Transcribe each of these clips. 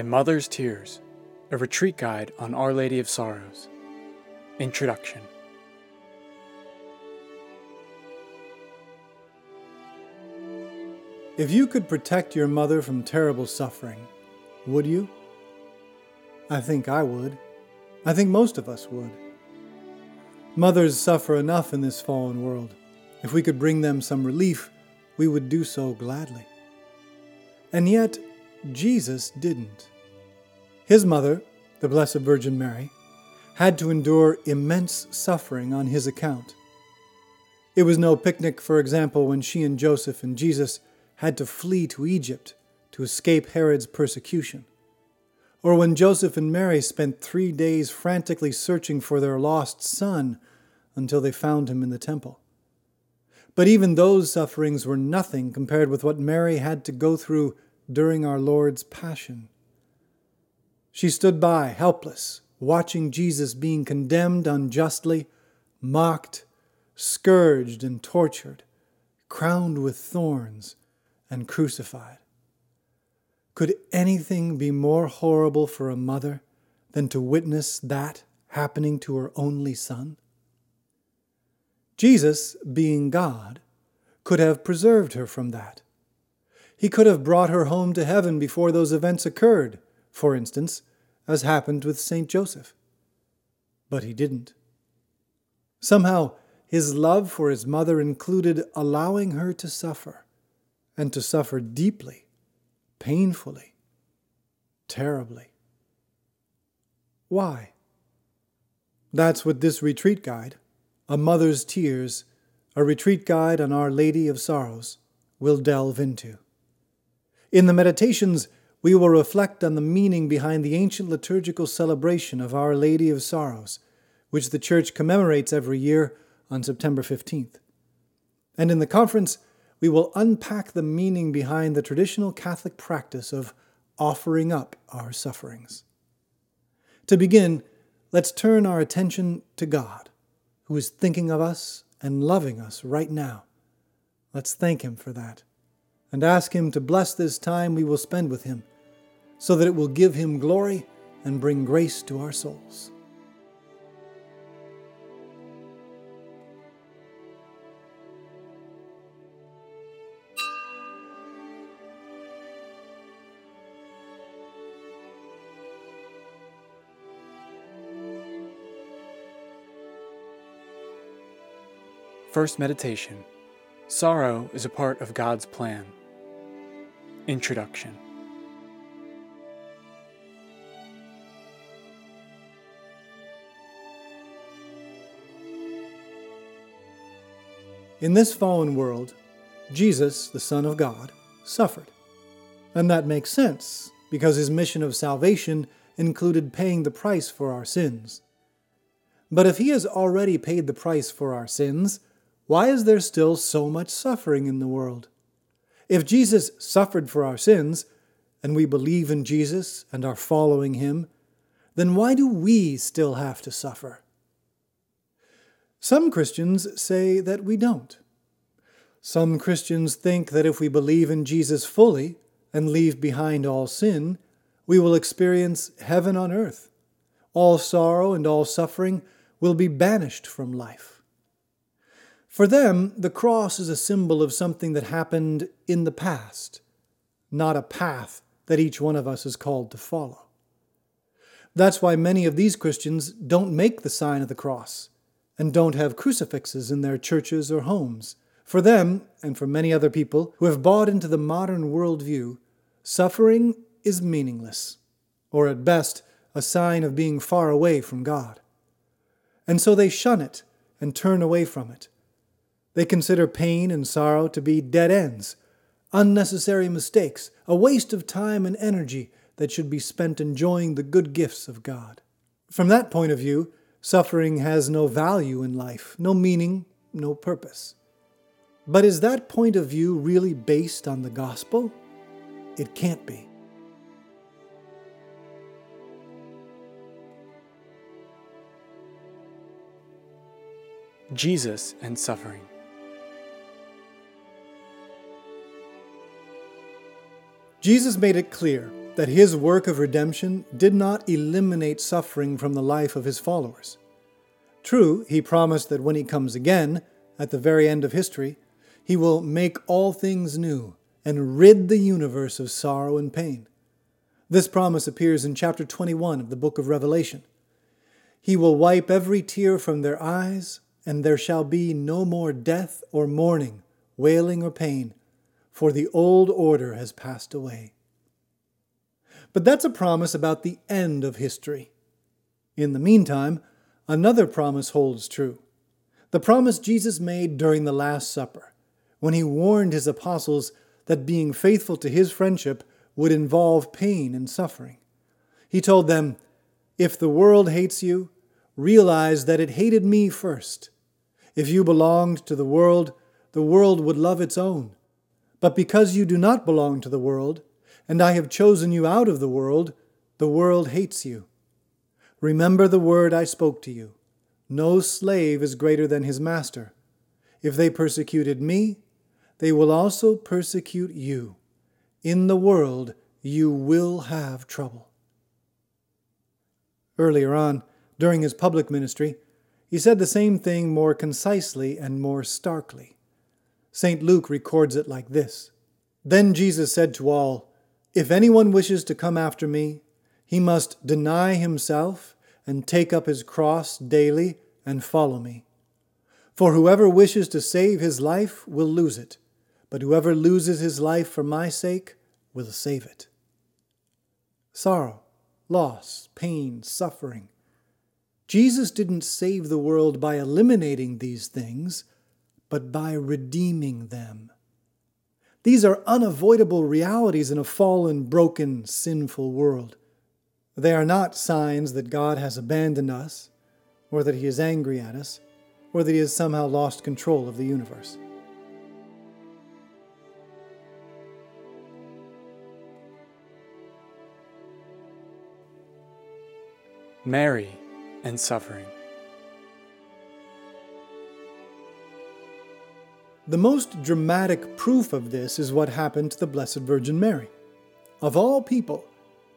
A Mother's Tears, a retreat guide on Our Lady of Sorrows. Introduction. If you could protect your mother from terrible suffering, would you? I think I would. I think most of us would. Mothers suffer enough in this fallen world. If we could bring them some relief, we would do so gladly. And yet, Jesus didn't. His mother, the Blessed Virgin Mary, had to endure immense suffering on his account. It was no picnic, for example, when she and Joseph and Jesus had to flee to Egypt to escape Herod's persecution, or when Joseph and Mary spent three days frantically searching for their lost son until they found him in the temple. But even those sufferings were nothing compared with what Mary had to go through during our Lord's Passion. She stood by, helpless, watching Jesus being condemned unjustly, mocked, scourged, and tortured, crowned with thorns, and crucified. Could anything be more horrible for a mother than to witness that happening to her only son? Jesus, being God, could have preserved her from that. He could have brought her home to heaven before those events occurred, for instance, as happened with St. Joseph. But he didn't. Somehow, his love for his mother included allowing her to suffer, and to suffer deeply, painfully, terribly. Why? That's what this retreat guide, A Mother's Tears, a retreat guide on Our Lady of Sorrows, will delve into. In the meditations, we will reflect on the meaning behind the ancient liturgical celebration of Our Lady of Sorrows, which the Church commemorates every year on September 15th. And in the conference, we will unpack the meaning behind the traditional Catholic practice of offering up our sufferings. To begin, let's turn our attention to God, who is thinking of us and loving us right now. Let's thank Him for that and ask Him to bless this time we will spend with Him, so that it will give Him glory and bring grace to our souls. First meditation Sorrow is a part of God's plan. Introduction In this fallen world, Jesus, the Son of God, suffered. And that makes sense, because his mission of salvation included paying the price for our sins. But if he has already paid the price for our sins, why is there still so much suffering in the world? If Jesus suffered for our sins, and we believe in Jesus and are following him, then why do we still have to suffer? Some Christians say that we don't. Some Christians think that if we believe in Jesus fully and leave behind all sin, we will experience heaven on earth. All sorrow and all suffering will be banished from life. For them, the cross is a symbol of something that happened in the past, not a path that each one of us is called to follow. That's why many of these Christians don't make the sign of the cross and don't have crucifixes in their churches or homes. For them, and for many other people who have bought into the modern worldview, suffering is meaningless, or at best, a sign of being far away from God. And so they shun it and turn away from it they consider pain and sorrow to be dead ends, unnecessary mistakes, a waste of time and energy that should be spent enjoying the good gifts of God. From that point of view, suffering has no value in life, no meaning, no purpose. But is that point of view really based on the gospel? It can't be. Jesus and suffering. Jesus made it clear that his work of redemption did not eliminate suffering from the life of his followers. True, he promised that when he comes again, at the very end of history, he will make all things new and rid the universe of sorrow and pain. This promise appears in chapter 21 of the book of Revelation. He will wipe every tear from their eyes, and there shall be no more death or mourning, wailing or pain, for the old order has passed away. But that's a promise about the end of history. In the meantime, another promise holds true the promise Jesus made during the Last Supper, when he warned his apostles that being faithful to his friendship would involve pain and suffering. He told them, If the world hates you, realize that it hated me first. If you belonged to the world, the world would love its own. But because you do not belong to the world, and I have chosen you out of the world, the world hates you. Remember the word I spoke to you. No slave is greater than his master. If they persecuted me, they will also persecute you. In the world you will have trouble. Earlier on, during his public ministry, he said the same thing more concisely and more starkly. St. Luke records it like this Then Jesus said to all, If anyone wishes to come after me, he must deny himself and take up his cross daily and follow me. For whoever wishes to save his life will lose it, but whoever loses his life for my sake will save it. Sorrow, loss, pain, suffering. Jesus didn't save the world by eliminating these things, but by redeeming them. These are unavoidable realities in a fallen, broken, sinful world. They are not signs that God has abandoned us, or that He is angry at us, or that He has somehow lost control of the universe. Mary and suffering. The most dramatic proof of this is what happened to the Blessed Virgin Mary. Of all people,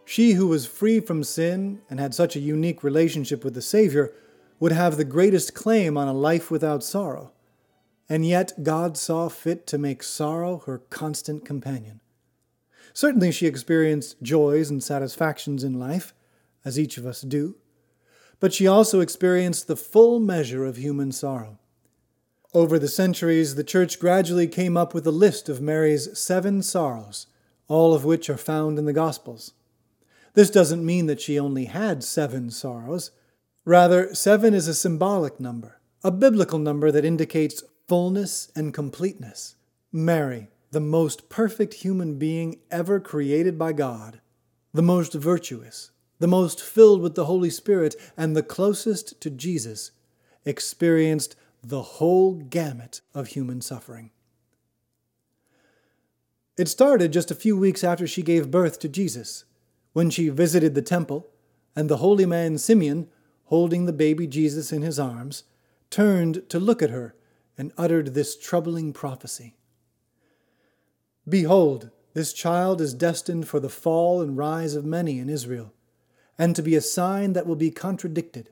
she who was free from sin and had such a unique relationship with the Savior would have the greatest claim on a life without sorrow. And yet God saw fit to make sorrow her constant companion. Certainly she experienced joys and satisfactions in life, as each of us do, but she also experienced the full measure of human sorrow. Over the centuries, the Church gradually came up with a list of Mary's seven sorrows, all of which are found in the Gospels. This doesn't mean that she only had seven sorrows. Rather, seven is a symbolic number, a biblical number that indicates fullness and completeness. Mary, the most perfect human being ever created by God, the most virtuous, the most filled with the Holy Spirit, and the closest to Jesus, experienced the whole gamut of human suffering. It started just a few weeks after she gave birth to Jesus, when she visited the temple, and the holy man Simeon, holding the baby Jesus in his arms, turned to look at her and uttered this troubling prophecy Behold, this child is destined for the fall and rise of many in Israel, and to be a sign that will be contradicted,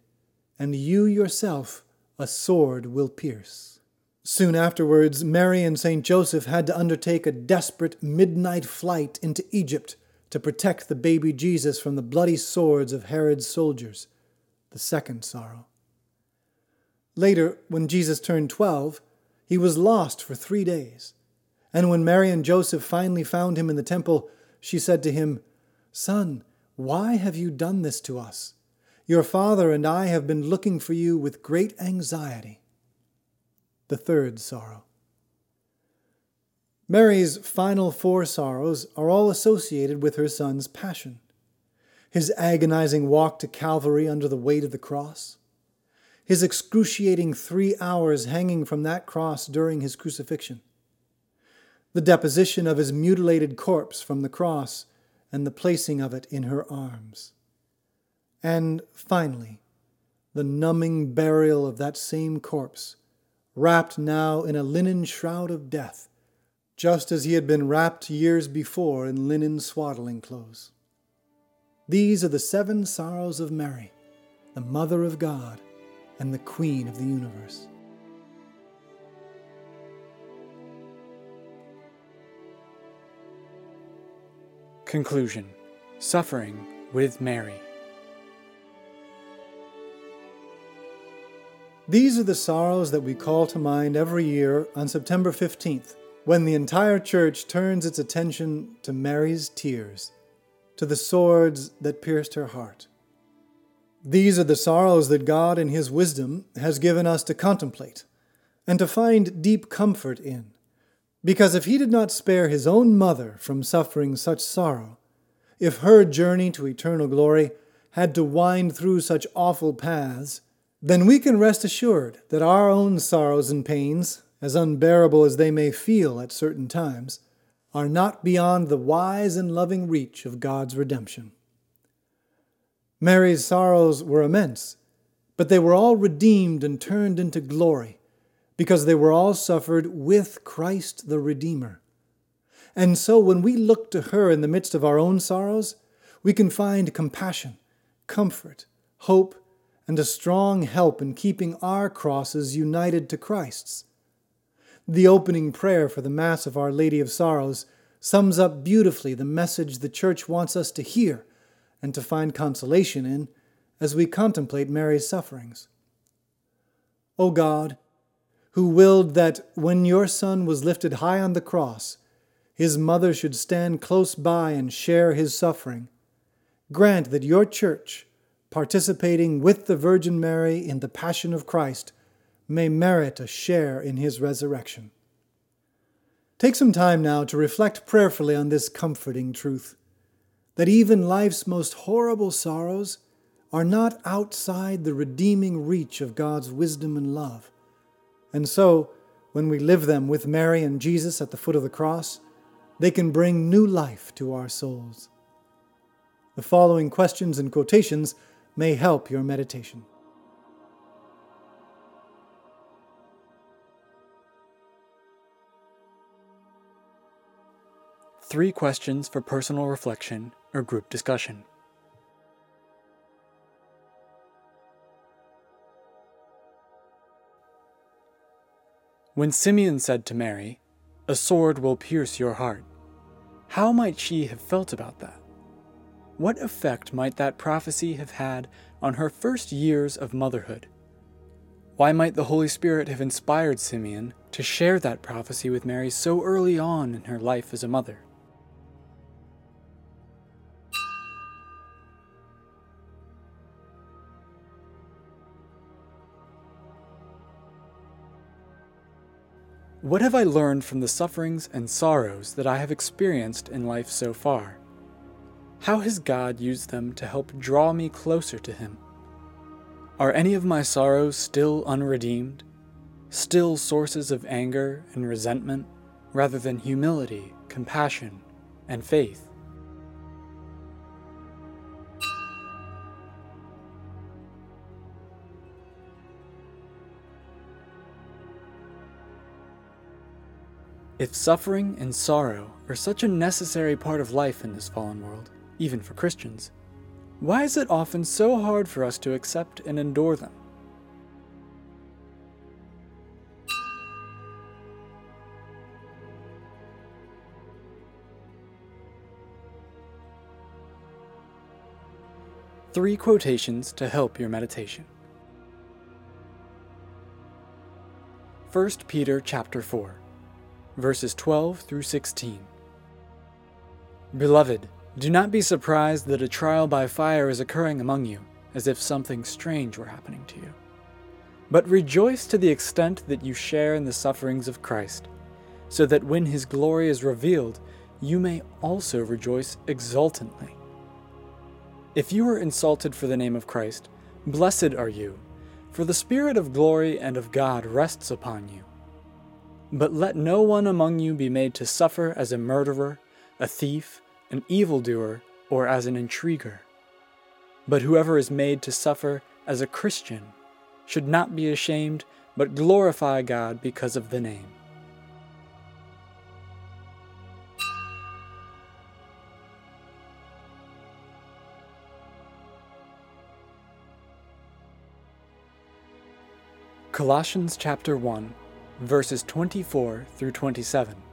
and you yourself a sword will pierce. Soon afterwards, Mary and St. Joseph had to undertake a desperate midnight flight into Egypt to protect the baby Jesus from the bloody swords of Herod's soldiers, the second sorrow. Later, when Jesus turned twelve, he was lost for three days. And when Mary and Joseph finally found him in the temple, she said to him, Son, why have you done this to us? Your father and I have been looking for you with great anxiety. The third sorrow. Mary's final four sorrows are all associated with her son's passion his agonizing walk to Calvary under the weight of the cross, his excruciating three hours hanging from that cross during his crucifixion, the deposition of his mutilated corpse from the cross, and the placing of it in her arms. And finally, the numbing burial of that same corpse, wrapped now in a linen shroud of death, just as he had been wrapped years before in linen swaddling clothes. These are the seven sorrows of Mary, the Mother of God and the Queen of the universe. Conclusion Suffering with Mary. These are the sorrows that we call to mind every year on September 15th, when the entire church turns its attention to Mary's tears, to the swords that pierced her heart. These are the sorrows that God, in His wisdom, has given us to contemplate and to find deep comfort in. Because if He did not spare His own mother from suffering such sorrow, if her journey to eternal glory had to wind through such awful paths, then we can rest assured that our own sorrows and pains, as unbearable as they may feel at certain times, are not beyond the wise and loving reach of God's redemption. Mary's sorrows were immense, but they were all redeemed and turned into glory, because they were all suffered with Christ the Redeemer. And so when we look to her in the midst of our own sorrows, we can find compassion, comfort, hope, and a strong help in keeping our crosses united to Christ's. The opening prayer for the Mass of Our Lady of Sorrows sums up beautifully the message the Church wants us to hear and to find consolation in as we contemplate Mary's sufferings. O God, who willed that when your Son was lifted high on the cross, his mother should stand close by and share his suffering, grant that your Church, participating with the Virgin Mary in the Passion of Christ, may merit a share in his resurrection. Take some time now to reflect prayerfully on this comforting truth that even life's most horrible sorrows are not outside the redeeming reach of God's wisdom and love. And so, when we live them with Mary and Jesus at the foot of the cross, they can bring new life to our souls. The following questions and quotations may help your meditation. Three questions for personal reflection or group discussion. When Simeon said to Mary, A sword will pierce your heart, how might she have felt about that? What effect might that prophecy have had on her first years of motherhood? Why might the Holy Spirit have inspired Simeon to share that prophecy with Mary so early on in her life as a mother? What have I learned from the sufferings and sorrows that I have experienced in life so far? How has God used them to help draw me closer to Him? Are any of my sorrows still unredeemed? Still sources of anger and resentment rather than humility, compassion, and faith? If suffering and sorrow are such a necessary part of life in this fallen world, even for Christians, why is it often so hard for us to accept and endure them? Three quotations to help your meditation. 1 Peter chapter 4 verses 12 through 16. Beloved, do not be surprised that a trial by fire is occurring among you, as if something strange were happening to you. But rejoice to the extent that you share in the sufferings of Christ, so that when his glory is revealed, you may also rejoice exultantly. If you are insulted for the name of Christ, blessed are you, for the Spirit of glory and of God rests upon you. But let no one among you be made to suffer as a murderer, a thief, an evildoer, or as an intriguer. But whoever is made to suffer as a Christian should not be ashamed, but glorify God because of the name. Colossians chapter 1, verses 24 through 27.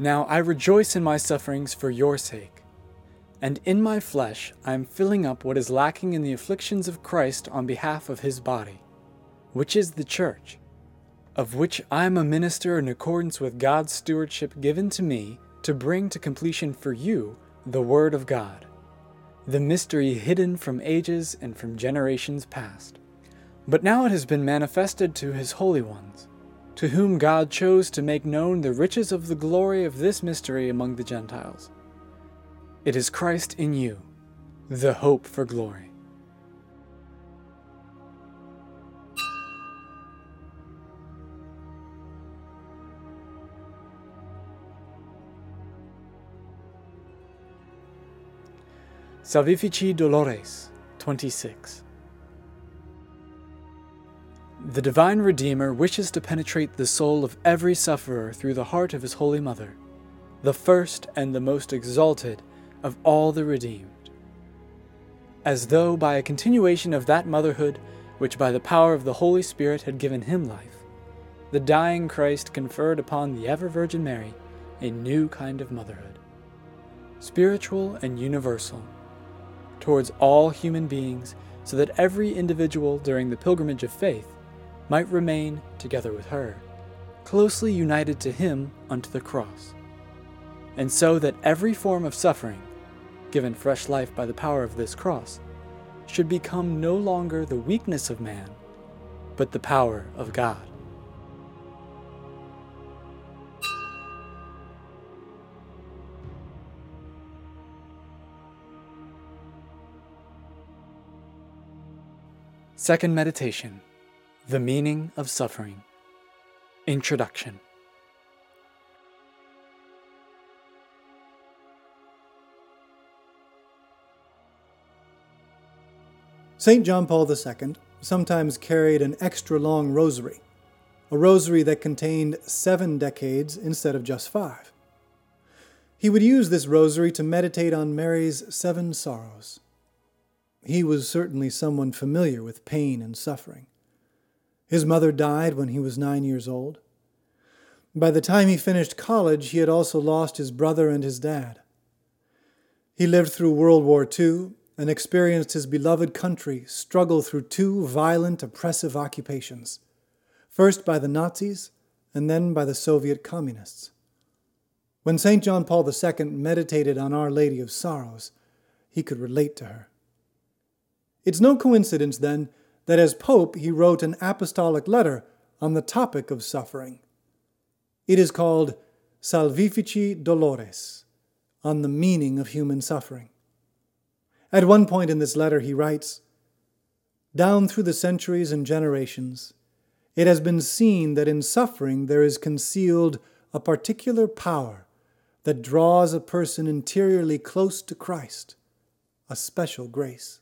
Now I rejoice in my sufferings for your sake, and in my flesh I am filling up what is lacking in the afflictions of Christ on behalf of his body, which is the church, of which I am a minister in accordance with God's stewardship given to me to bring to completion for you the Word of God, the mystery hidden from ages and from generations past. But now it has been manifested to his holy ones, to whom God chose to make known the riches of the glory of this mystery among the Gentiles. It is Christ in you, the hope for glory. Salvifici Doloris 26 the Divine Redeemer wishes to penetrate the soul of every sufferer through the heart of his Holy Mother, the first and the most exalted of all the redeemed. As though by a continuation of that motherhood which by the power of the Holy Spirit had given him life, the dying Christ conferred upon the ever Virgin Mary a new kind of motherhood, spiritual and universal, towards all human beings, so that every individual during the pilgrimage of faith might remain, together with her, closely united to him unto the cross, and so that every form of suffering, given fresh life by the power of this cross, should become no longer the weakness of man, but the power of God. Second meditation the Meaning of Suffering Introduction St. John Paul II sometimes carried an extra long rosary, a rosary that contained seven decades instead of just five. He would use this rosary to meditate on Mary's seven sorrows. He was certainly someone familiar with pain and suffering. His mother died when he was nine years old. By the time he finished college, he had also lost his brother and his dad. He lived through World War II and experienced his beloved country struggle through two violent, oppressive occupations, first by the Nazis and then by the Soviet communists. When St. John Paul II meditated on Our Lady of Sorrows, he could relate to her. It's no coincidence, then, that as Pope he wrote an apostolic letter on the topic of suffering. It is called Salvifici Doloris, on the meaning of human suffering. At one point in this letter, he writes Down through the centuries and generations, it has been seen that in suffering there is concealed a particular power that draws a person interiorly close to Christ, a special grace.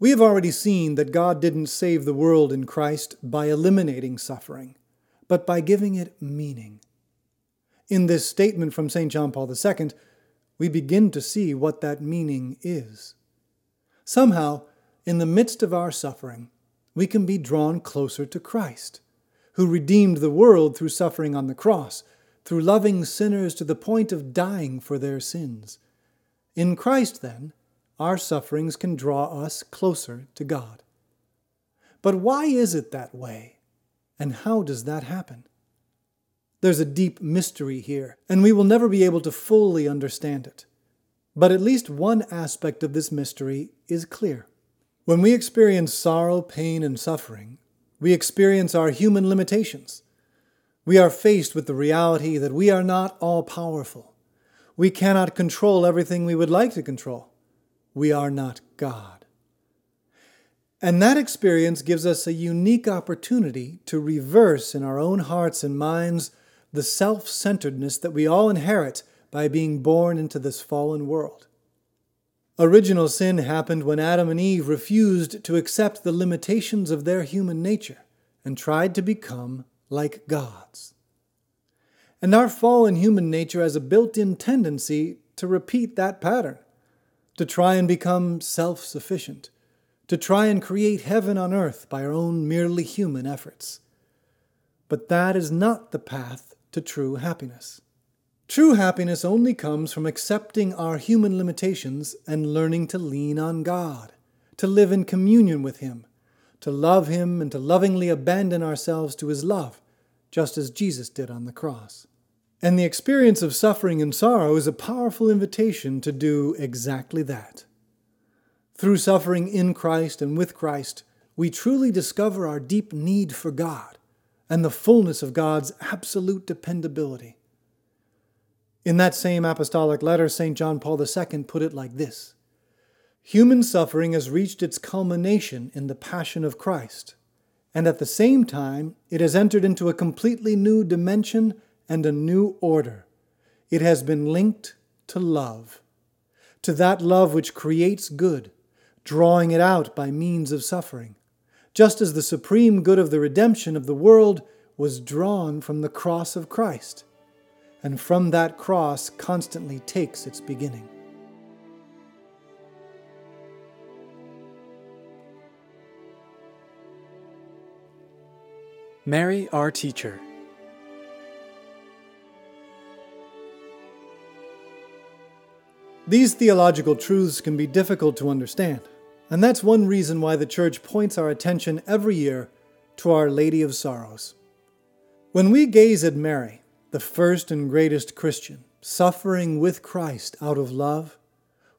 We have already seen that God didn't save the world in Christ by eliminating suffering, but by giving it meaning. In this statement from St. John Paul II, we begin to see what that meaning is. Somehow, in the midst of our suffering, we can be drawn closer to Christ, who redeemed the world through suffering on the cross, through loving sinners to the point of dying for their sins. In Christ, then, our sufferings can draw us closer to God. But why is it that way? And how does that happen? There's a deep mystery here, and we will never be able to fully understand it. But at least one aspect of this mystery is clear. When we experience sorrow, pain, and suffering, we experience our human limitations. We are faced with the reality that we are not all powerful. We cannot control everything we would like to control we are not God. And that experience gives us a unique opportunity to reverse in our own hearts and minds the self centeredness that we all inherit by being born into this fallen world. Original sin happened when Adam and Eve refused to accept the limitations of their human nature and tried to become like gods. And our fallen human nature has a built in tendency to repeat that pattern to try and become self sufficient, to try and create heaven on earth by our own merely human efforts. But that is not the path to true happiness. True happiness only comes from accepting our human limitations and learning to lean on God, to live in communion with Him, to love Him, and to lovingly abandon ourselves to His love, just as Jesus did on the cross. And the experience of suffering and sorrow is a powerful invitation to do exactly that. Through suffering in Christ and with Christ, we truly discover our deep need for God and the fullness of God's absolute dependability. In that same apostolic letter, St. John Paul II put it like this Human suffering has reached its culmination in the Passion of Christ, and at the same time, it has entered into a completely new dimension and a new order. It has been linked to love, to that love which creates good, drawing it out by means of suffering, just as the supreme good of the redemption of the world was drawn from the cross of Christ and from that cross constantly takes its beginning. Mary, our teacher. These theological truths can be difficult to understand, and that's one reason why the Church points our attention every year to Our Lady of Sorrows. When we gaze at Mary, the first and greatest Christian, suffering with Christ out of love,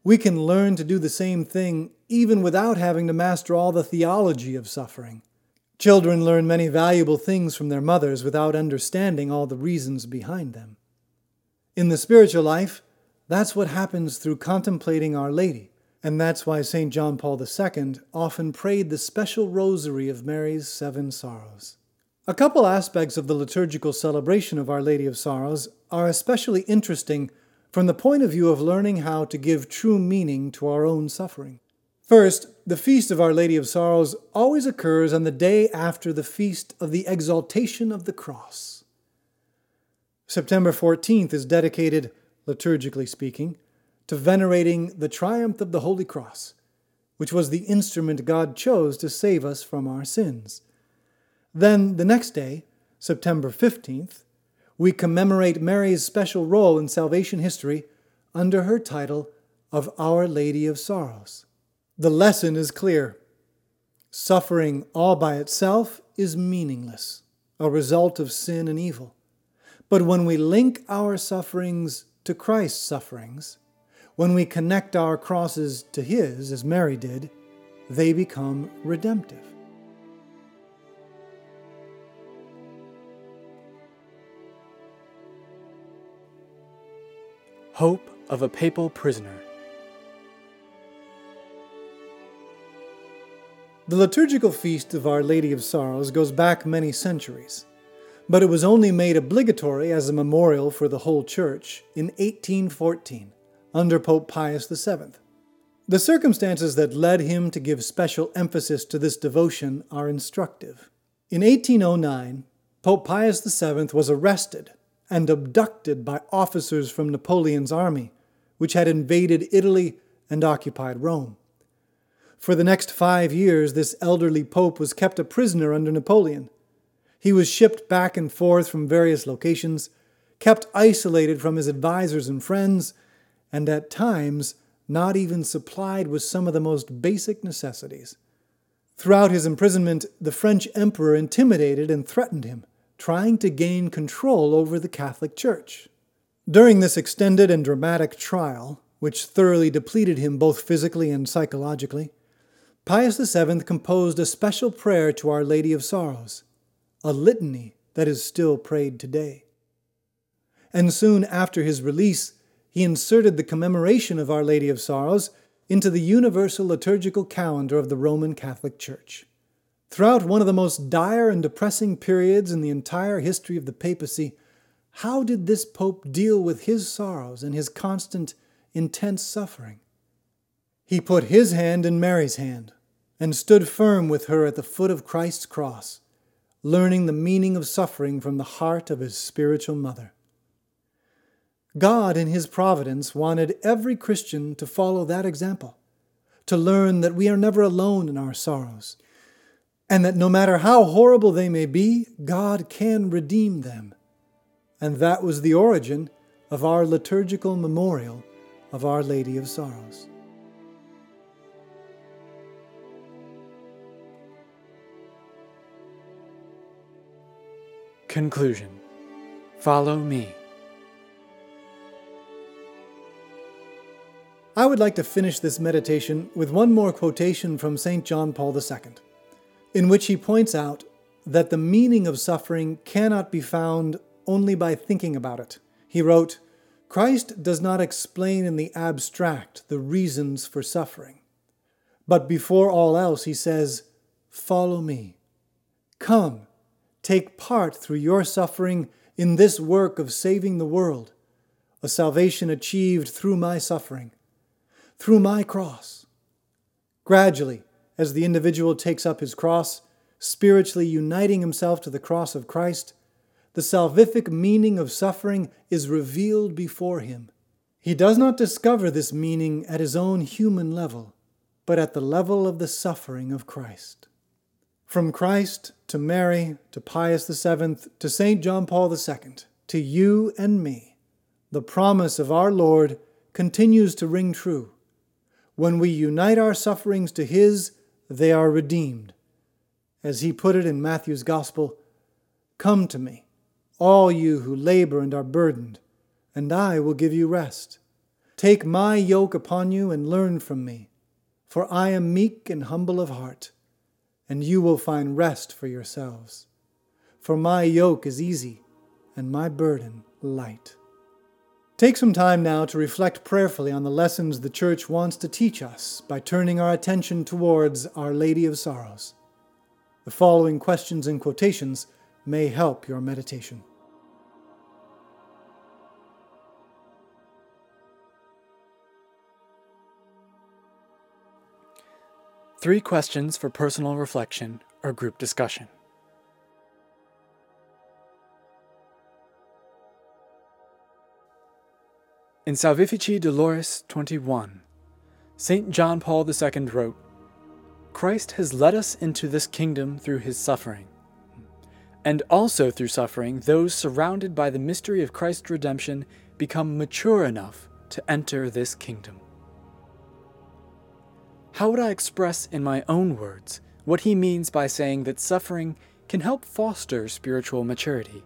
we can learn to do the same thing even without having to master all the theology of suffering. Children learn many valuable things from their mothers without understanding all the reasons behind them. In the spiritual life, that's what happens through contemplating Our Lady, and that's why St. John Paul II often prayed the special rosary of Mary's seven sorrows. A couple aspects of the liturgical celebration of Our Lady of Sorrows are especially interesting from the point of view of learning how to give true meaning to our own suffering. First, the Feast of Our Lady of Sorrows always occurs on the day after the Feast of the Exaltation of the Cross. September 14th is dedicated, liturgically speaking, to venerating the triumph of the Holy Cross, which was the instrument God chose to save us from our sins. Then the next day, September 15th, we commemorate Mary's special role in salvation history under her title of Our Lady of Sorrows. The lesson is clear. Suffering all by itself is meaningless, a result of sin and evil. But when we link our sufferings to Christ's sufferings, when we connect our crosses to His, as Mary did, they become redemptive. Hope of a Papal Prisoner. The liturgical feast of Our Lady of Sorrows goes back many centuries, but it was only made obligatory as a memorial for the whole Church in 1814 under Pope Pius VII. The circumstances that led him to give special emphasis to this devotion are instructive. In 1809, Pope Pius VII was arrested and abducted by officers from Napoleon's army, which had invaded Italy and occupied Rome. For the next five years, this elderly pope was kept a prisoner under Napoleon. He was shipped back and forth from various locations, kept isolated from his advisers and friends, and at times not even supplied with some of the most basic necessities. Throughout his imprisonment, the French emperor intimidated and threatened him trying to gain control over the Catholic Church. During this extended and dramatic trial, which thoroughly depleted him both physically and psychologically, Pius VII composed a special prayer to Our Lady of Sorrows, a litany that is still prayed today. And soon after his release, he inserted the commemoration of Our Lady of Sorrows into the universal liturgical calendar of the Roman Catholic Church. Throughout one of the most dire and depressing periods in the entire history of the papacy, how did this pope deal with his sorrows and his constant, intense suffering? He put his hand in Mary's hand and stood firm with her at the foot of Christ's cross, learning the meaning of suffering from the heart of his spiritual mother. God, in his providence, wanted every Christian to follow that example to learn that we are never alone in our sorrows, and that no matter how horrible they may be, God can redeem them. And that was the origin of our liturgical memorial of Our Lady of Sorrows. Conclusion Follow me. I would like to finish this meditation with one more quotation from St. John Paul II, in which he points out that the meaning of suffering cannot be found only by thinking about it. He wrote, Christ does not explain in the abstract the reasons for suffering. But before all else, he says, Follow me. Come, take part through your suffering in this work of saving the world, a salvation achieved through my suffering, through my cross. Gradually, as the individual takes up his cross, spiritually uniting himself to the cross of Christ, the salvific meaning of suffering is revealed before him. He does not discover this meaning at his own human level, but at the level of the suffering of Christ. From Christ to Mary to Pius VII to St. John Paul II, to you and me, the promise of our Lord continues to ring true. When we unite our sufferings to His, they are redeemed. As He put it in Matthew's Gospel, Come to me all you who labor and are burdened, and I will give you rest. Take my yoke upon you and learn from me, for I am meek and humble of heart, and you will find rest for yourselves. For my yoke is easy and my burden light. Take some time now to reflect prayerfully on the lessons the Church wants to teach us by turning our attention towards Our Lady of Sorrows. The following questions and quotations may help your meditation. Three questions for personal reflection or group discussion. In Salvifici Doloris 21, St. John Paul II wrote, Christ has led us into this kingdom through his suffering. And also through suffering, those surrounded by the mystery of Christ's redemption become mature enough to enter this kingdom. How would I express in my own words what he means by saying that suffering can help foster spiritual maturity?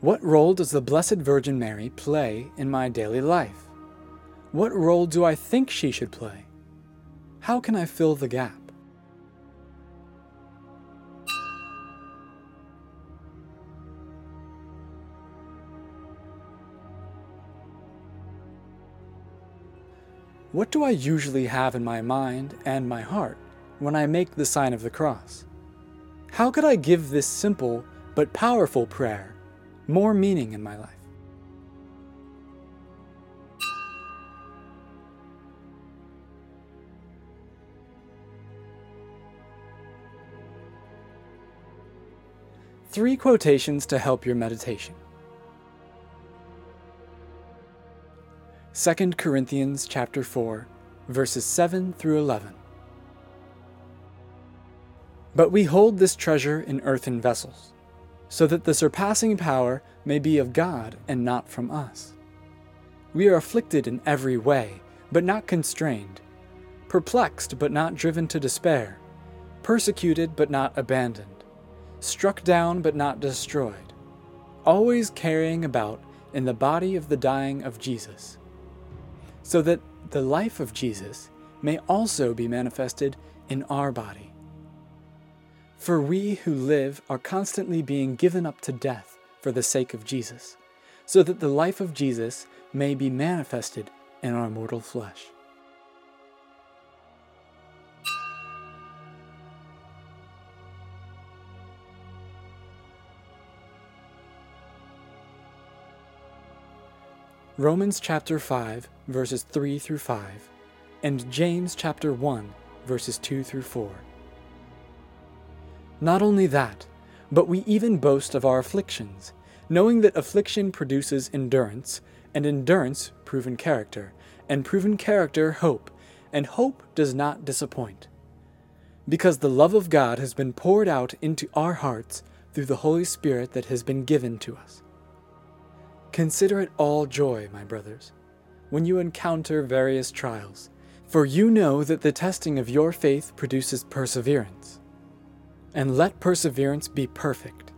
What role does the Blessed Virgin Mary play in my daily life? What role do I think she should play? How can I fill the gap? What do I usually have in my mind and my heart when I make the sign of the cross? How could I give this simple but powerful prayer more meaning in my life? Three quotations to help your meditation. 2 Corinthians chapter 4, verses 7 through 11. But we hold this treasure in earthen vessels, so that the surpassing power may be of God and not from us. We are afflicted in every way, but not constrained, perplexed but not driven to despair, persecuted but not abandoned, struck down but not destroyed, always carrying about in the body of the dying of Jesus so that the life of Jesus may also be manifested in our body. For we who live are constantly being given up to death for the sake of Jesus, so that the life of Jesus may be manifested in our mortal flesh. Romans chapter 5, verses 3 through 5, and James chapter 1, verses 2 through 4. Not only that, but we even boast of our afflictions, knowing that affliction produces endurance, and endurance proven character, and proven character hope, and hope does not disappoint. Because the love of God has been poured out into our hearts through the Holy Spirit that has been given to us. Consider it all joy, my brothers, when you encounter various trials, for you know that the testing of your faith produces perseverance. And let perseverance be perfect,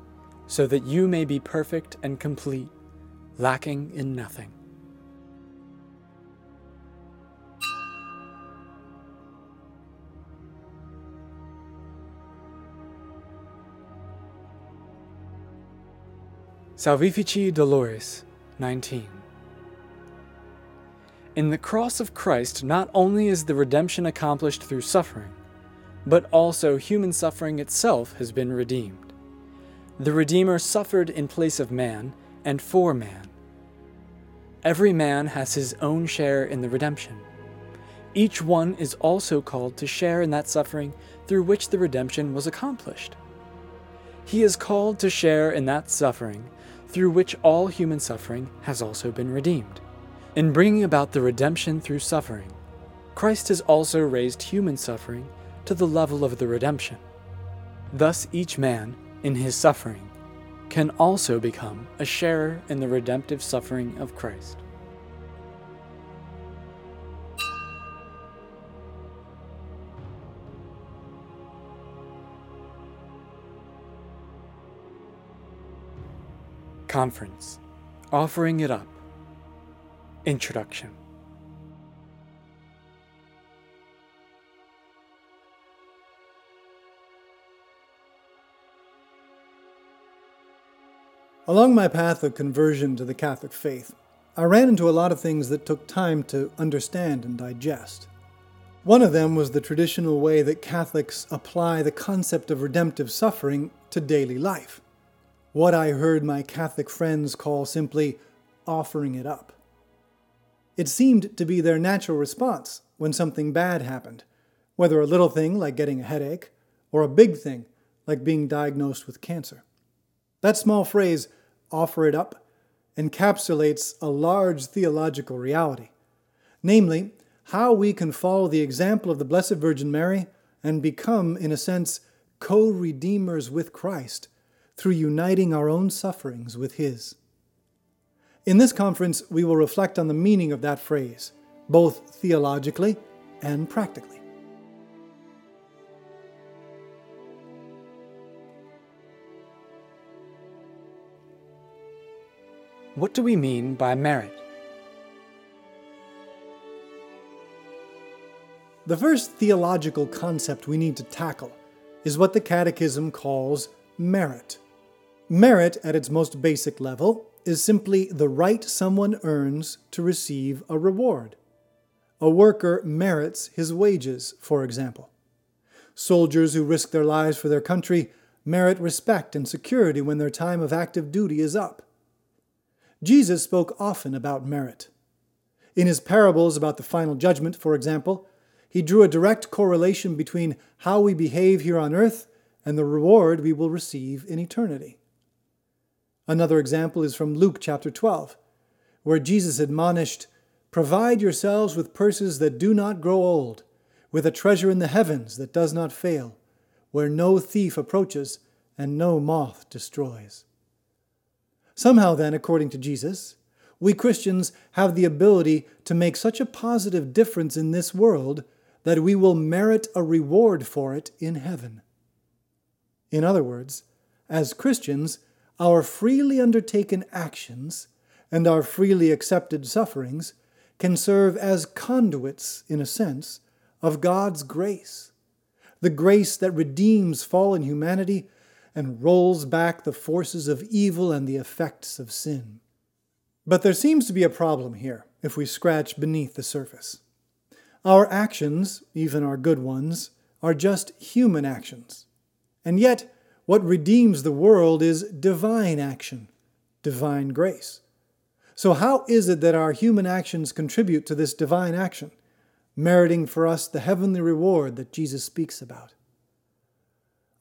so that you may be perfect and complete, lacking in nothing. Salvifici Doloris 19. In the cross of Christ, not only is the redemption accomplished through suffering, but also human suffering itself has been redeemed. The Redeemer suffered in place of man and for man. Every man has his own share in the redemption. Each one is also called to share in that suffering through which the redemption was accomplished. He is called to share in that suffering through which all human suffering has also been redeemed. In bringing about the redemption through suffering, Christ has also raised human suffering to the level of the redemption. Thus, each man, in his suffering, can also become a sharer in the redemptive suffering of Christ. Conference. Offering It Up. Introduction. Along my path of conversion to the Catholic faith, I ran into a lot of things that took time to understand and digest. One of them was the traditional way that Catholics apply the concept of redemptive suffering to daily life what I heard my Catholic friends call simply offering it up. It seemed to be their natural response when something bad happened, whether a little thing like getting a headache, or a big thing like being diagnosed with cancer. That small phrase, offer it up, encapsulates a large theological reality, namely, how we can follow the example of the Blessed Virgin Mary and become, in a sense, co redeemers with Christ through uniting our own sufferings with His. In this conference, we will reflect on the meaning of that phrase, both theologically and practically. What do we mean by merit? The first theological concept we need to tackle is what the Catechism calls merit. Merit, at its most basic level, is simply the right someone earns to receive a reward. A worker merits his wages, for example. Soldiers who risk their lives for their country merit respect and security when their time of active duty is up. Jesus spoke often about merit. In his parables about the final judgment, for example, he drew a direct correlation between how we behave here on earth and the reward we will receive in eternity. Another example is from Luke chapter 12, where Jesus admonished, Provide yourselves with purses that do not grow old, with a treasure in the heavens that does not fail, where no thief approaches and no moth destroys. Somehow, then, according to Jesus, we Christians have the ability to make such a positive difference in this world that we will merit a reward for it in heaven. In other words, as Christians, our freely undertaken actions and our freely accepted sufferings can serve as conduits, in a sense, of God's grace, the grace that redeems fallen humanity and rolls back the forces of evil and the effects of sin. But there seems to be a problem here if we scratch beneath the surface. Our actions, even our good ones, are just human actions. And yet, what redeems the world is divine action, divine grace. So, how is it that our human actions contribute to this divine action, meriting for us the heavenly reward that Jesus speaks about?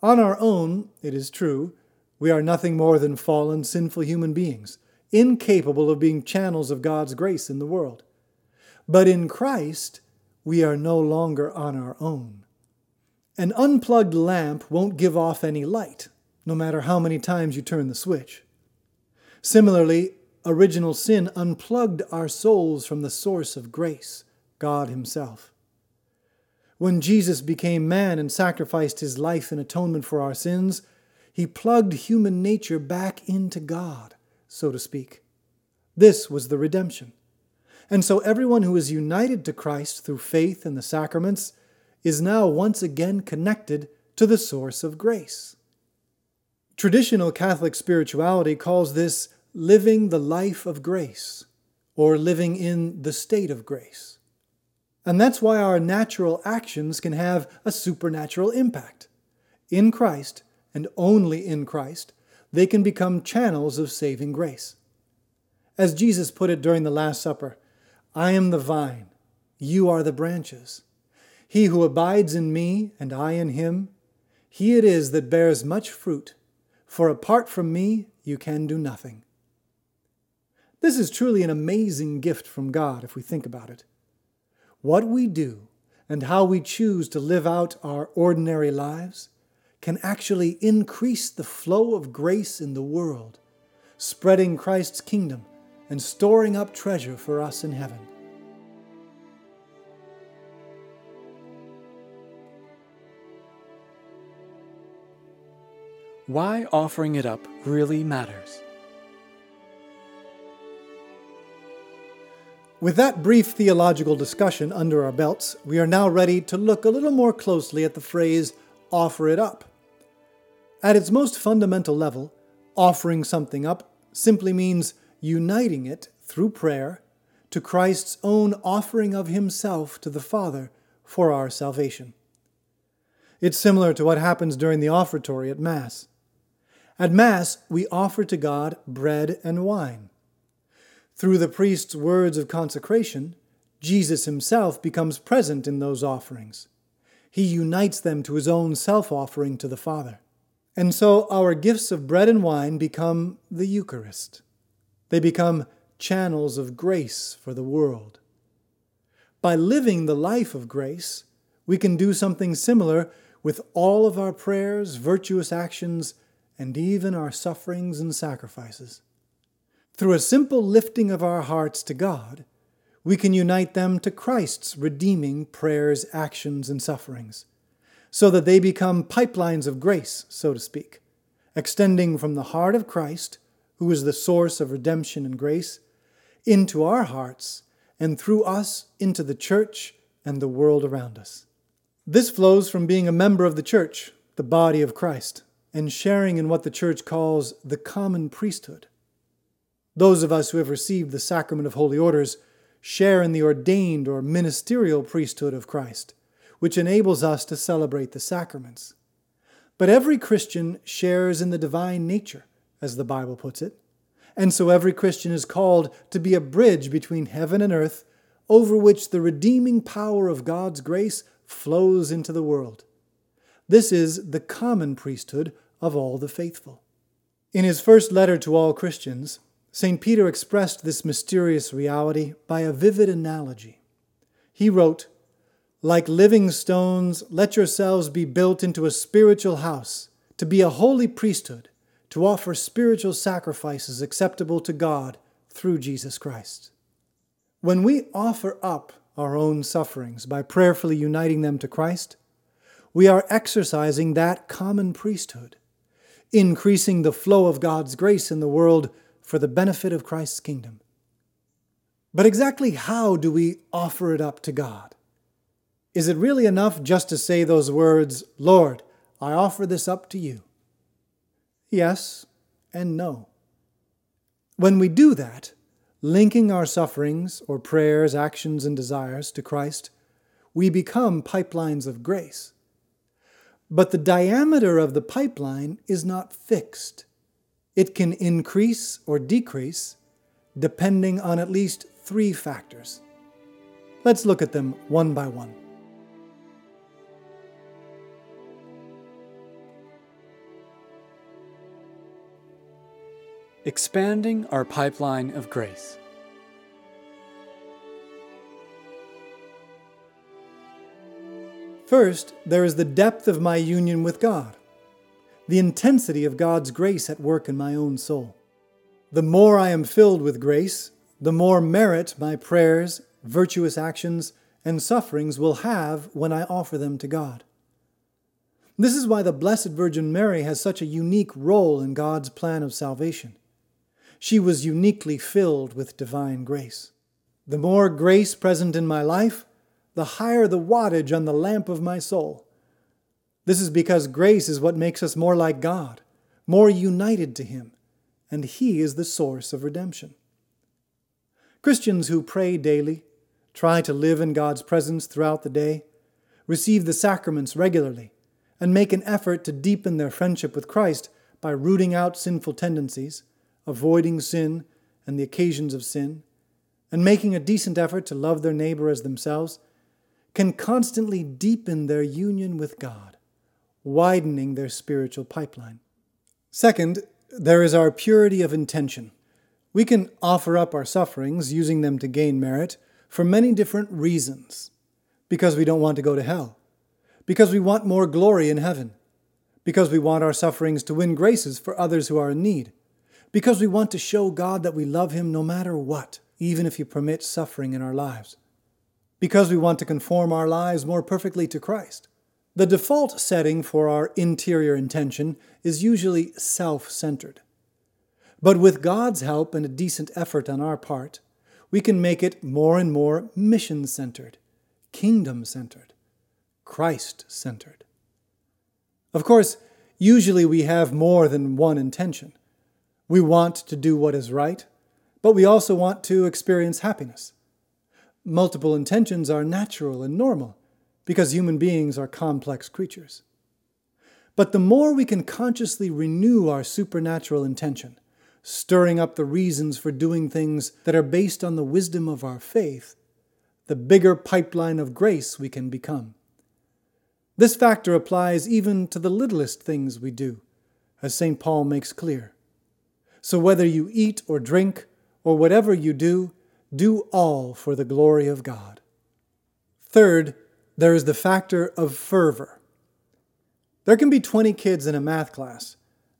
On our own, it is true, we are nothing more than fallen, sinful human beings, incapable of being channels of God's grace in the world. But in Christ, we are no longer on our own. An unplugged lamp won't give off any light, no matter how many times you turn the switch. Similarly, original sin unplugged our souls from the source of grace, God Himself. When Jesus became man and sacrificed his life in atonement for our sins, he plugged human nature back into God, so to speak. This was the redemption. And so everyone who is united to Christ through faith in the sacraments is now once again connected to the source of grace. Traditional Catholic spirituality calls this living the life of grace, or living in the state of grace. And that's why our natural actions can have a supernatural impact. In Christ, and only in Christ, they can become channels of saving grace. As Jesus put it during the Last Supper, I am the vine, you are the branches. He who abides in me, and I in him, he it is that bears much fruit, for apart from me you can do nothing. This is truly an amazing gift from God if we think about it. What we do and how we choose to live out our ordinary lives can actually increase the flow of grace in the world, spreading Christ's kingdom and storing up treasure for us in heaven. Why offering it up really matters. With that brief theological discussion under our belts, we are now ready to look a little more closely at the phrase, offer it up. At its most fundamental level, offering something up simply means uniting it through prayer to Christ's own offering of Himself to the Father for our salvation. It's similar to what happens during the offertory at Mass. At Mass, we offer to God bread and wine. Through the priest's words of consecration, Jesus himself becomes present in those offerings. He unites them to his own self offering to the Father. And so our gifts of bread and wine become the Eucharist. They become channels of grace for the world. By living the life of grace, we can do something similar with all of our prayers, virtuous actions, and even our sufferings and sacrifices. Through a simple lifting of our hearts to God, we can unite them to Christ's redeeming prayers, actions, and sufferings, so that they become pipelines of grace, so to speak, extending from the heart of Christ, who is the source of redemption and grace, into our hearts, and through us into the church and the world around us. This flows from being a member of the church, the body of Christ, and sharing in what the church calls the common priesthood those of us who have received the sacrament of holy orders share in the ordained or ministerial priesthood of Christ, which enables us to celebrate the sacraments. But every Christian shares in the divine nature, as the Bible puts it, and so every Christian is called to be a bridge between heaven and earth over which the redeeming power of God's grace flows into the world. This is the common priesthood of all the faithful. In his first letter to all Christians, St. Peter expressed this mysterious reality by a vivid analogy. He wrote, Like living stones, let yourselves be built into a spiritual house, to be a holy priesthood, to offer spiritual sacrifices acceptable to God through Jesus Christ. When we offer up our own sufferings by prayerfully uniting them to Christ, we are exercising that common priesthood, increasing the flow of God's grace in the world for the benefit of Christ's kingdom. But exactly how do we offer it up to God? Is it really enough just to say those words, Lord, I offer this up to you? Yes and no. When we do that, linking our sufferings or prayers, actions, and desires to Christ, we become pipelines of grace. But the diameter of the pipeline is not fixed. It can increase or decrease depending on at least three factors. Let's look at them one by one. Expanding our pipeline of grace. First, there is the depth of my union with God, the intensity of God's grace at work in my own soul. The more I am filled with grace, the more merit my prayers, virtuous actions, and sufferings will have when I offer them to God. This is why the Blessed Virgin Mary has such a unique role in God's plan of salvation. She was uniquely filled with divine grace. The more grace present in my life, the higher the wattage on the lamp of my soul. This is because grace is what makes us more like God, more united to Him, and He is the source of redemption. Christians who pray daily, try to live in God's presence throughout the day, receive the sacraments regularly, and make an effort to deepen their friendship with Christ by rooting out sinful tendencies, avoiding sin and the occasions of sin, and making a decent effort to love their neighbor as themselves, can constantly deepen their union with God, widening their spiritual pipeline. Second, there is our purity of intention. We can offer up our sufferings, using them to gain merit, for many different reasons. Because we don't want to go to hell, because we want more glory in heaven, because we want our sufferings to win graces for others who are in need, because we want to show God that we love Him no matter what, even if He permits suffering in our lives, because we want to conform our lives more perfectly to Christ. The default setting for our interior intention is usually self centered. But with God's help and a decent effort on our part, we can make it more and more mission centered, kingdom centered, Christ centered. Of course, usually we have more than one intention. We want to do what is right, but we also want to experience happiness. Multiple intentions are natural and normal because human beings are complex creatures. But the more we can consciously renew our supernatural intention, stirring up the reasons for doing things that are based on the wisdom of our faith, the bigger pipeline of grace we can become. This factor applies even to the littlest things we do, as St. Paul makes clear. So whether you eat or drink, or whatever you do, do all for the glory of God. Third, there is the factor of fervor. There can be 20 kids in a math class,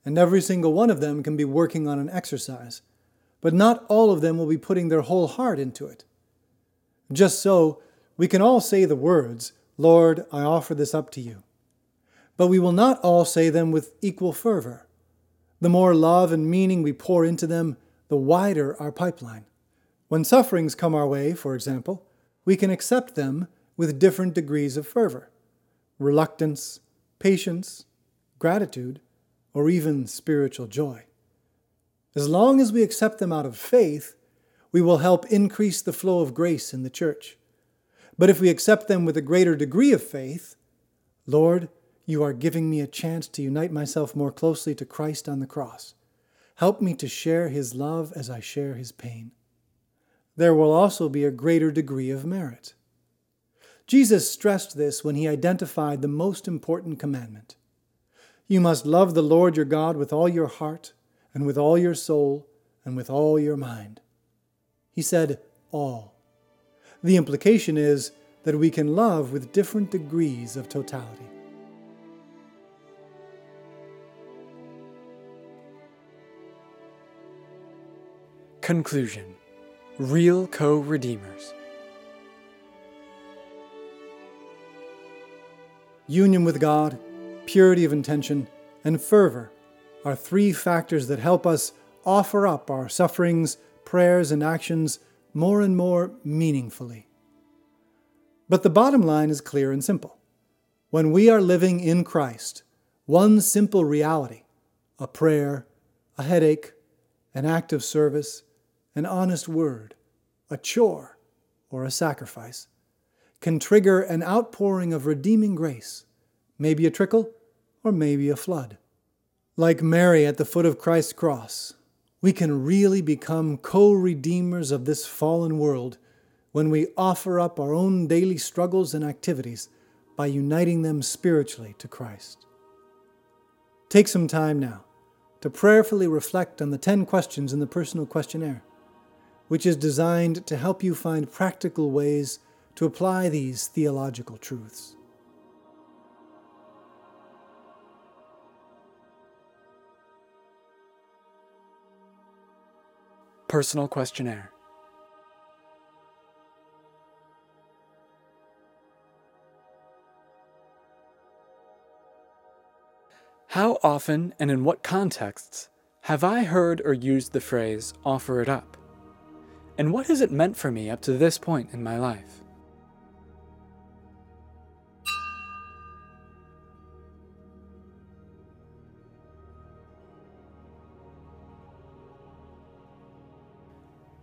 and every single one of them can be working on an exercise, but not all of them will be putting their whole heart into it. Just so, we can all say the words, Lord, I offer this up to you. But we will not all say them with equal fervor. The more love and meaning we pour into them, the wider our pipeline. When sufferings come our way, for example, we can accept them with different degrees of fervor reluctance, patience, gratitude, or even spiritual joy. As long as we accept them out of faith, we will help increase the flow of grace in the church. But if we accept them with a greater degree of faith, Lord, you are giving me a chance to unite myself more closely to Christ on the cross. Help me to share his love as I share his pain. There will also be a greater degree of merit. Jesus stressed this when he identified the most important commandment. You must love the Lord your God with all your heart, and with all your soul, and with all your mind. He said, all. The implication is that we can love with different degrees of totality. Conclusion Real Co Redeemers. Union with God, purity of intention, and fervor are three factors that help us offer up our sufferings, prayers, and actions more and more meaningfully. But the bottom line is clear and simple. When we are living in Christ, one simple reality, a prayer, a headache, an act of service, an honest word, a chore, or a sacrifice, can trigger an outpouring of redeeming grace, maybe a trickle or maybe a flood. Like Mary at the foot of Christ's cross, we can really become co redeemers of this fallen world when we offer up our own daily struggles and activities by uniting them spiritually to Christ. Take some time now to prayerfully reflect on the 10 questions in the personal questionnaire, which is designed to help you find practical ways to apply these theological truths. Personal Questionnaire How often and in what contexts have I heard or used the phrase offer it up? And what has it meant for me up to this point in my life?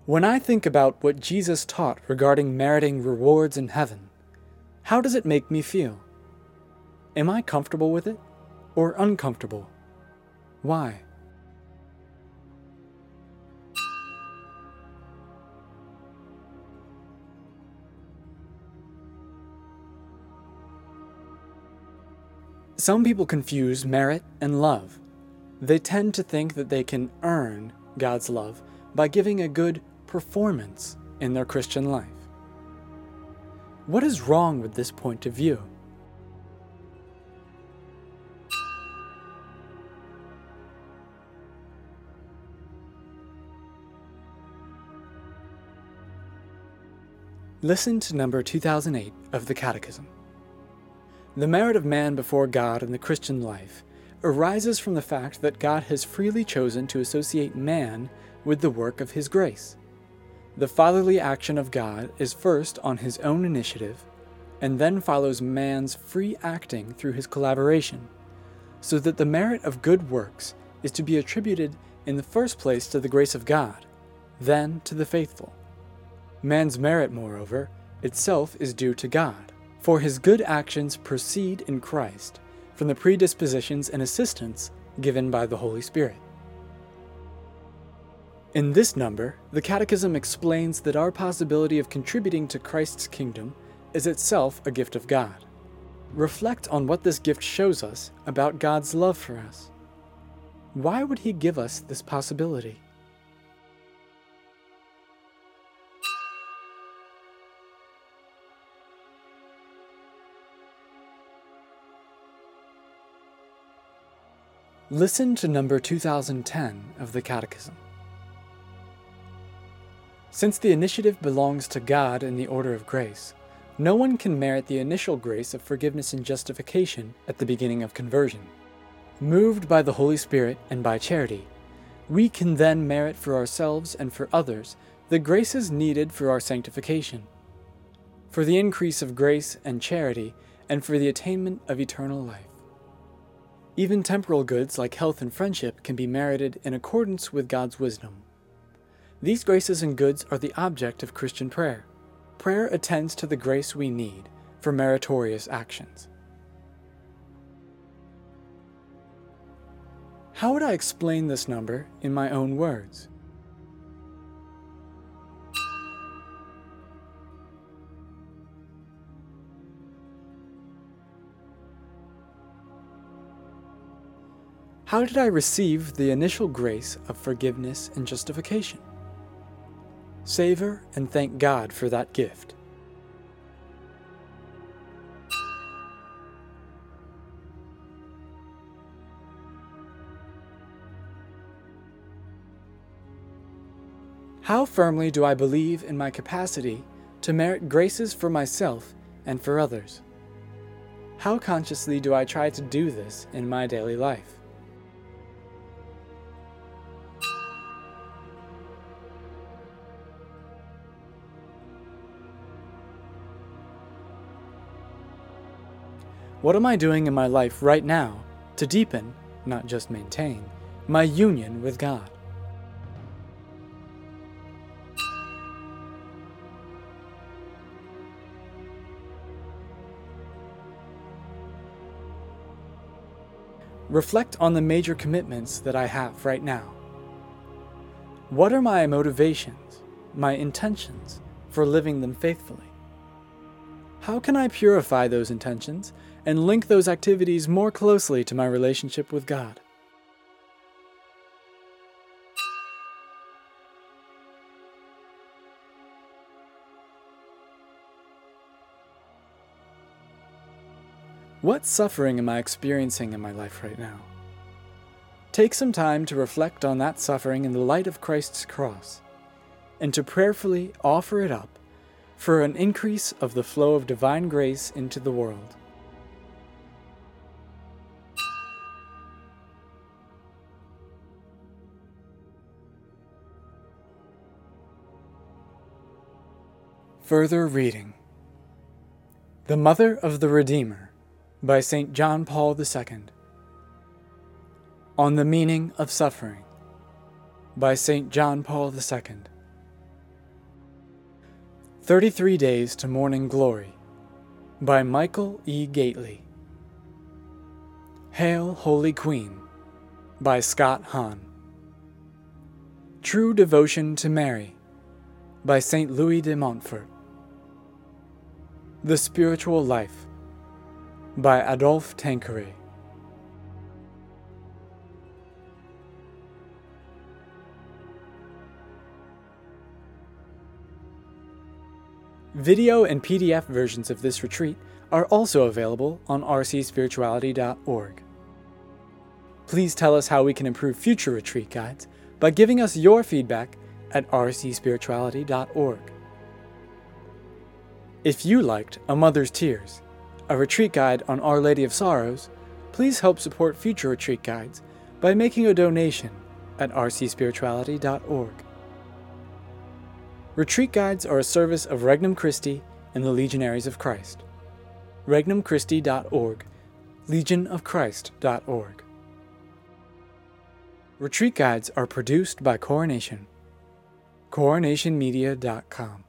When I think about what Jesus taught regarding meriting rewards in heaven, how does it make me feel? Am I comfortable with it? or uncomfortable? Why? Some people confuse merit and love. They tend to think that they can earn God's love by giving a good performance in their Christian life. What is wrong with this point of view? Listen to number 2008 of the Catechism. The merit of man before God in the Christian life arises from the fact that God has freely chosen to associate man with the work of his grace. The fatherly action of God is first on his own initiative, and then follows man's free acting through his collaboration, so that the merit of good works is to be attributed in the first place to the grace of God, then to the faithful. Man's merit, moreover, itself is due to God, for his good actions proceed in Christ from the predispositions and assistance given by the Holy Spirit. In this number, the Catechism explains that our possibility of contributing to Christ's kingdom is itself a gift of God. Reflect on what this gift shows us about God's love for us. Why would He give us this possibility? Listen to number 2010 of the Catechism. Since the initiative belongs to God in the order of grace, no one can merit the initial grace of forgiveness and justification at the beginning of conversion. Moved by the Holy Spirit and by charity, we can then merit for ourselves and for others the graces needed for our sanctification, for the increase of grace and charity, and for the attainment of eternal life. Even temporal goods like health and friendship can be merited in accordance with God's wisdom. These graces and goods are the object of Christian prayer. Prayer attends to the grace we need for meritorious actions. How would I explain this number in my own words? How did I receive the initial grace of forgiveness and justification? Savor and thank God for that gift. How firmly do I believe in my capacity to merit graces for myself and for others? How consciously do I try to do this in my daily life? What am I doing in my life right now to deepen, not just maintain, my union with God? Reflect on the major commitments that I have right now. What are my motivations, my intentions for living them faithfully? How can I purify those intentions and link those activities more closely to my relationship with God. What suffering am I experiencing in my life right now? Take some time to reflect on that suffering in the light of Christ's cross, and to prayerfully offer it up for an increase of the flow of divine grace into the world. Further reading The Mother of the Redeemer by St. John Paul II. On the Meaning of Suffering by St. John Paul II. 33 Days to Morning Glory by Michael E. Gaitley. Hail, Holy Queen by Scott Hahn. True Devotion to Mary by St. Louis de Montfort. The Spiritual Life by Adolphe Tanqueray. Video and PDF versions of this retreat are also available on rcspirituality.org. Please tell us how we can improve future retreat guides by giving us your feedback at rcspirituality.org. If you liked A Mother's Tears, a retreat guide on Our Lady of Sorrows, please help support future retreat guides by making a donation at rcspirituality.org. Retreat guides are a service of Regnum Christi and the Legionaries of Christ. regnumchristi.org, legionofchrist.org. Retreat guides are produced by Coronation. coronationmedia.com